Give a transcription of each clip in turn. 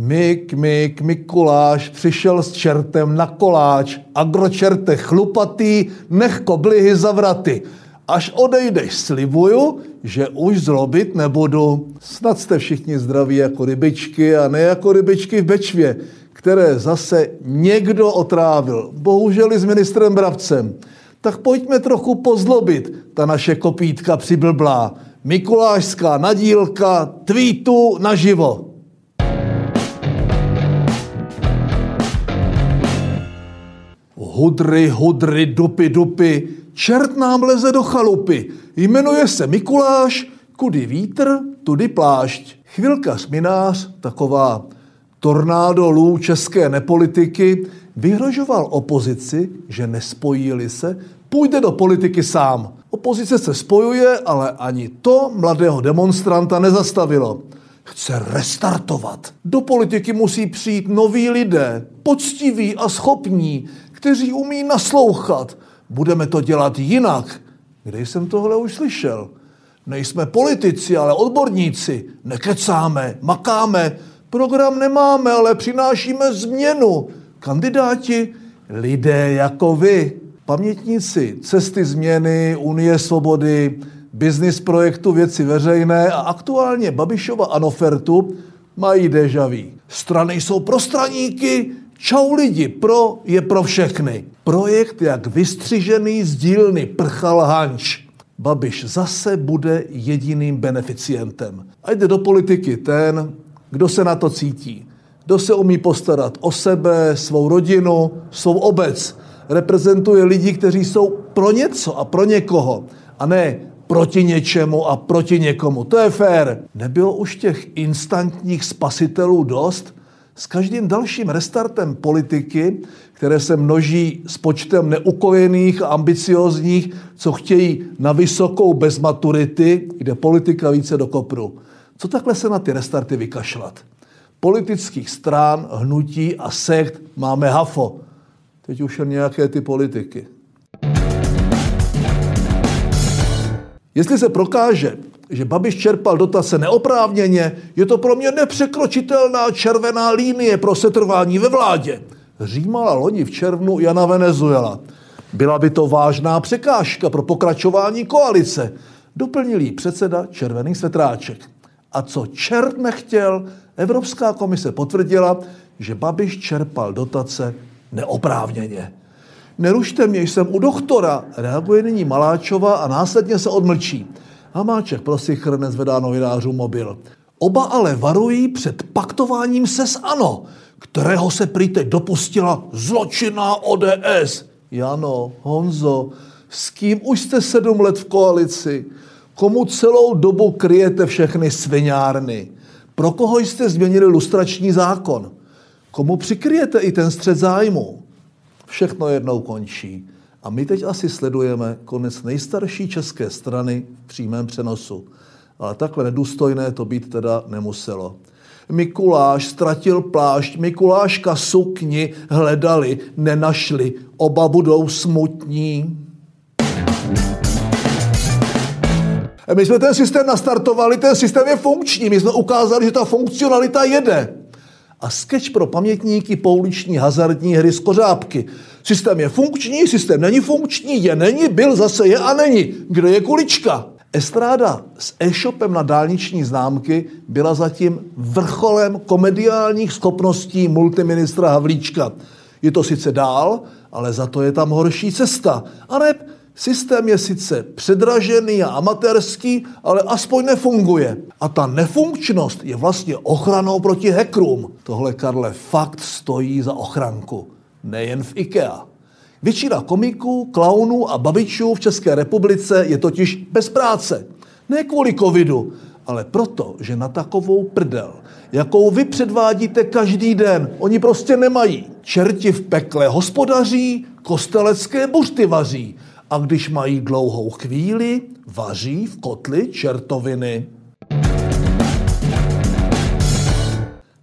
Mik, Mik, Mikuláš přišel s čertem na koláč, agročerte chlupatý, nech koblihy zavraty. Až odejdeš, slibuju, že už zlobit nebudu. Snad jste všichni zdraví jako rybičky a ne jako rybičky v Bečvě, které zase někdo otrávil. Bohužel i s ministrem Bravcem. Tak pojďme trochu pozlobit, ta naše kopítka přiblblá. Mikulášská nadílka, tweetu naživo. Hudry, hudry, dupy, dupy, čert nám leze do chalupy. Jmenuje se Mikuláš, kudy vítr, tudy plášť. Chvilka sminář, taková tornádo lů české nepolitiky, vyhrožoval opozici, že nespojí se, půjde do politiky sám. Opozice se spojuje, ale ani to mladého demonstranta nezastavilo. Chce restartovat. Do politiky musí přijít noví lidé, poctiví a schopní, kteří umí naslouchat. Budeme to dělat jinak. Kde jsem tohle už slyšel? Nejsme politici, ale odborníci. Nekecáme, makáme. Program nemáme, ale přinášíme změnu. Kandidáti, lidé jako vy. Pamětníci cesty změny, Unie svobody, biznis projektu věci veřejné a aktuálně Babišova Anofertu mají dejaví. Strany jsou pro straníky, čau lidi, pro je pro všechny. Projekt jak vystřižený z dílny prchal Hanč. Babiš zase bude jediným beneficientem. A jde do politiky ten, kdo se na to cítí. Kdo se umí postarat o sebe, svou rodinu, svou obec. Reprezentuje lidi, kteří jsou pro něco a pro někoho. A ne proti něčemu a proti někomu. To je fér. Nebylo už těch instantních spasitelů dost? S každým dalším restartem politiky, které se množí s počtem neukojených a ambiciozních, co chtějí na vysokou bez maturity, jde politika více do kopru. Co takhle se na ty restarty vykašlat? Politických stran, hnutí a sekt máme hafo. Teď už jen nějaké ty politiky. Jestli se prokáže, že Babiš čerpal dotace neoprávněně, je to pro mě nepřekročitelná červená línie pro setrvání ve vládě. Římala loni v červnu Jana Venezuela. Byla by to vážná překážka pro pokračování koalice, doplnil jí předseda Červený svetráček. A co čert nechtěl, Evropská komise potvrdila, že Babiš čerpal dotace neoprávněně. Nerušte mě, jsem u doktora, reaguje nyní Maláčova a následně se odmlčí. Hamáček prosichr nezvedá novinářů mobil. Oba ale varují před paktováním se s ANO, kterého se prý teď dopustila zločinná ODS. Jano, Honzo, s kým už jste sedm let v koalici? Komu celou dobu kryjete všechny sviňárny? Pro koho jste změnili lustrační zákon? Komu přikryjete i ten střed zájmu? Všechno jednou končí. A my teď asi sledujeme konec nejstarší české strany v přímém přenosu. Ale takhle nedůstojné to být teda nemuselo. Mikuláš ztratil plášť, Mikuláška sukni hledali, nenašli, oba budou smutní. My jsme ten systém nastartovali, ten systém je funkční, my jsme ukázali, že ta funkcionalita jede. A sketch pro pamětníky pouliční hazardní hry z kořápky. Systém je funkční, systém není funkční, je není, byl, zase je a není. Kdo je kulička? Estráda s e-shopem na dálniční známky byla zatím vrcholem komediálních schopností multiministra Havlíčka. Je to sice dál, ale za to je tam horší cesta. A ne, systém je sice předražený a amatérský, ale aspoň nefunguje. A ta nefunkčnost je vlastně ochranou proti hackerům. Tohle, Karle, fakt stojí za ochranku nejen v IKEA. Většina komiků, klaunů a babičů v České republice je totiž bez práce. Ne kvůli covidu, ale proto, že na takovou prdel, jakou vy předvádíte každý den, oni prostě nemají. Čerti v pekle hospodaří, kostelecké buřty vaří. A když mají dlouhou chvíli, vaří v kotli čertoviny.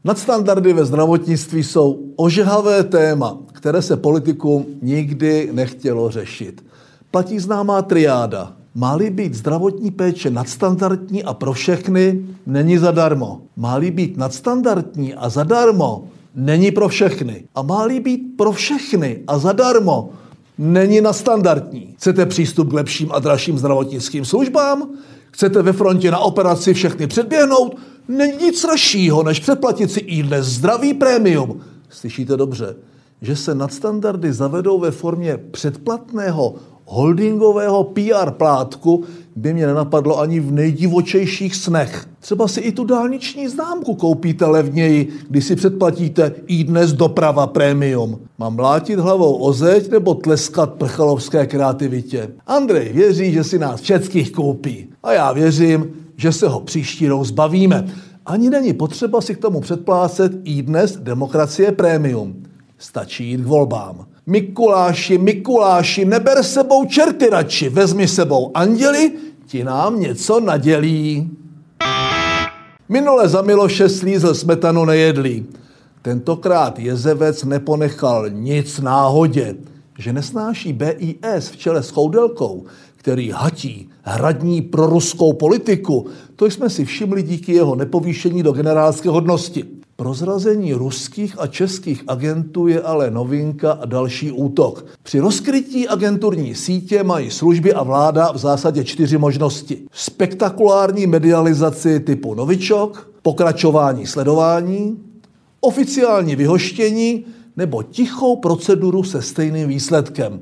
Nadstandardy ve zdravotnictví jsou ožehavé téma, které se politikům nikdy nechtělo řešit. Platí známá triáda. Máli být zdravotní péče nadstandardní a pro všechny, není zadarmo. Máli být nadstandardní a zadarmo, není pro všechny. A máli být pro všechny a zadarmo, není nadstandardní. Chcete přístup k lepším a dražším zdravotnickým službám? Chcete ve frontě na operaci všechny předběhnout? Není nic dražšího, než předplatit si i dnes zdravý prémium. Slyšíte dobře, že se nadstandardy zavedou ve formě předplatného holdingového PR plátku by mě nenapadlo ani v nejdivočejších snech. Třeba si i tu dálniční známku koupíte levněji, když si předplatíte i dnes doprava premium. Mám mlátit hlavou o zeď nebo tleskat prchalovské kreativitě? Andrej věří, že si nás všetkých koupí. A já věřím, že se ho příští rok zbavíme. Ani není potřeba si k tomu předplácet i dnes demokracie premium. Stačí jít k volbám. Mikuláši, Mikuláši, neber sebou čerty radši, vezmi sebou anděli, ti nám něco nadělí. Minule za Miloše slízl smetanu nejedlý. Tentokrát jezevec neponechal nic náhodě, že nesnáší BIS v čele s Choudelkou, který hatí hradní pro ruskou politiku, to jsme si všimli díky jeho nepovýšení do generálské hodnosti. Prozrazení ruských a českých agentů je ale novinka a další útok. Při rozkrytí agenturní sítě mají služby a vláda v zásadě čtyři možnosti. Spektakulární medializaci typu novičok, pokračování sledování, oficiální vyhoštění nebo tichou proceduru se stejným výsledkem.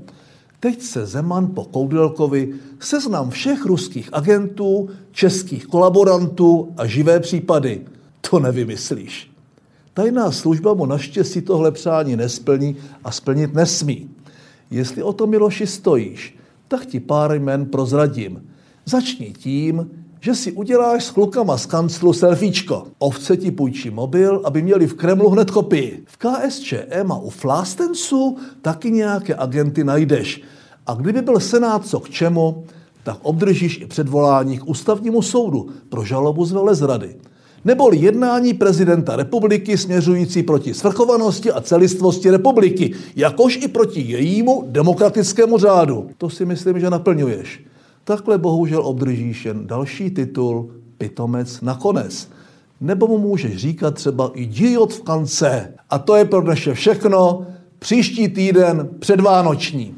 Teď se Zeman po Koudelkovi seznam všech ruských agentů, českých kolaborantů a živé případy. To nevymyslíš. Tajná služba mu naštěstí tohle přání nesplní a splnit nesmí. Jestli o to Miloši stojíš, tak ti pár jmen prozradím. Začni tím, že si uděláš s klukama z kanclu selfiečko. Ovce ti půjčí mobil, aby měli v Kremlu hned kopii. V KSČM a u Flastensu taky nějaké agenty najdeš. A kdyby byl Senát co k čemu, tak obdržíš i předvolání k ústavnímu soudu pro žalobu z velezrady neboli jednání prezidenta republiky směřující proti svrchovanosti a celistvosti republiky, jakož i proti jejímu demokratickému řádu. To si myslím, že naplňuješ. Takhle bohužel obdržíš jen další titul Pitomec nakonec. Nebo mu můžeš říkat třeba idiot v kance. A to je pro dnešek všechno. Příští týden předvánoční.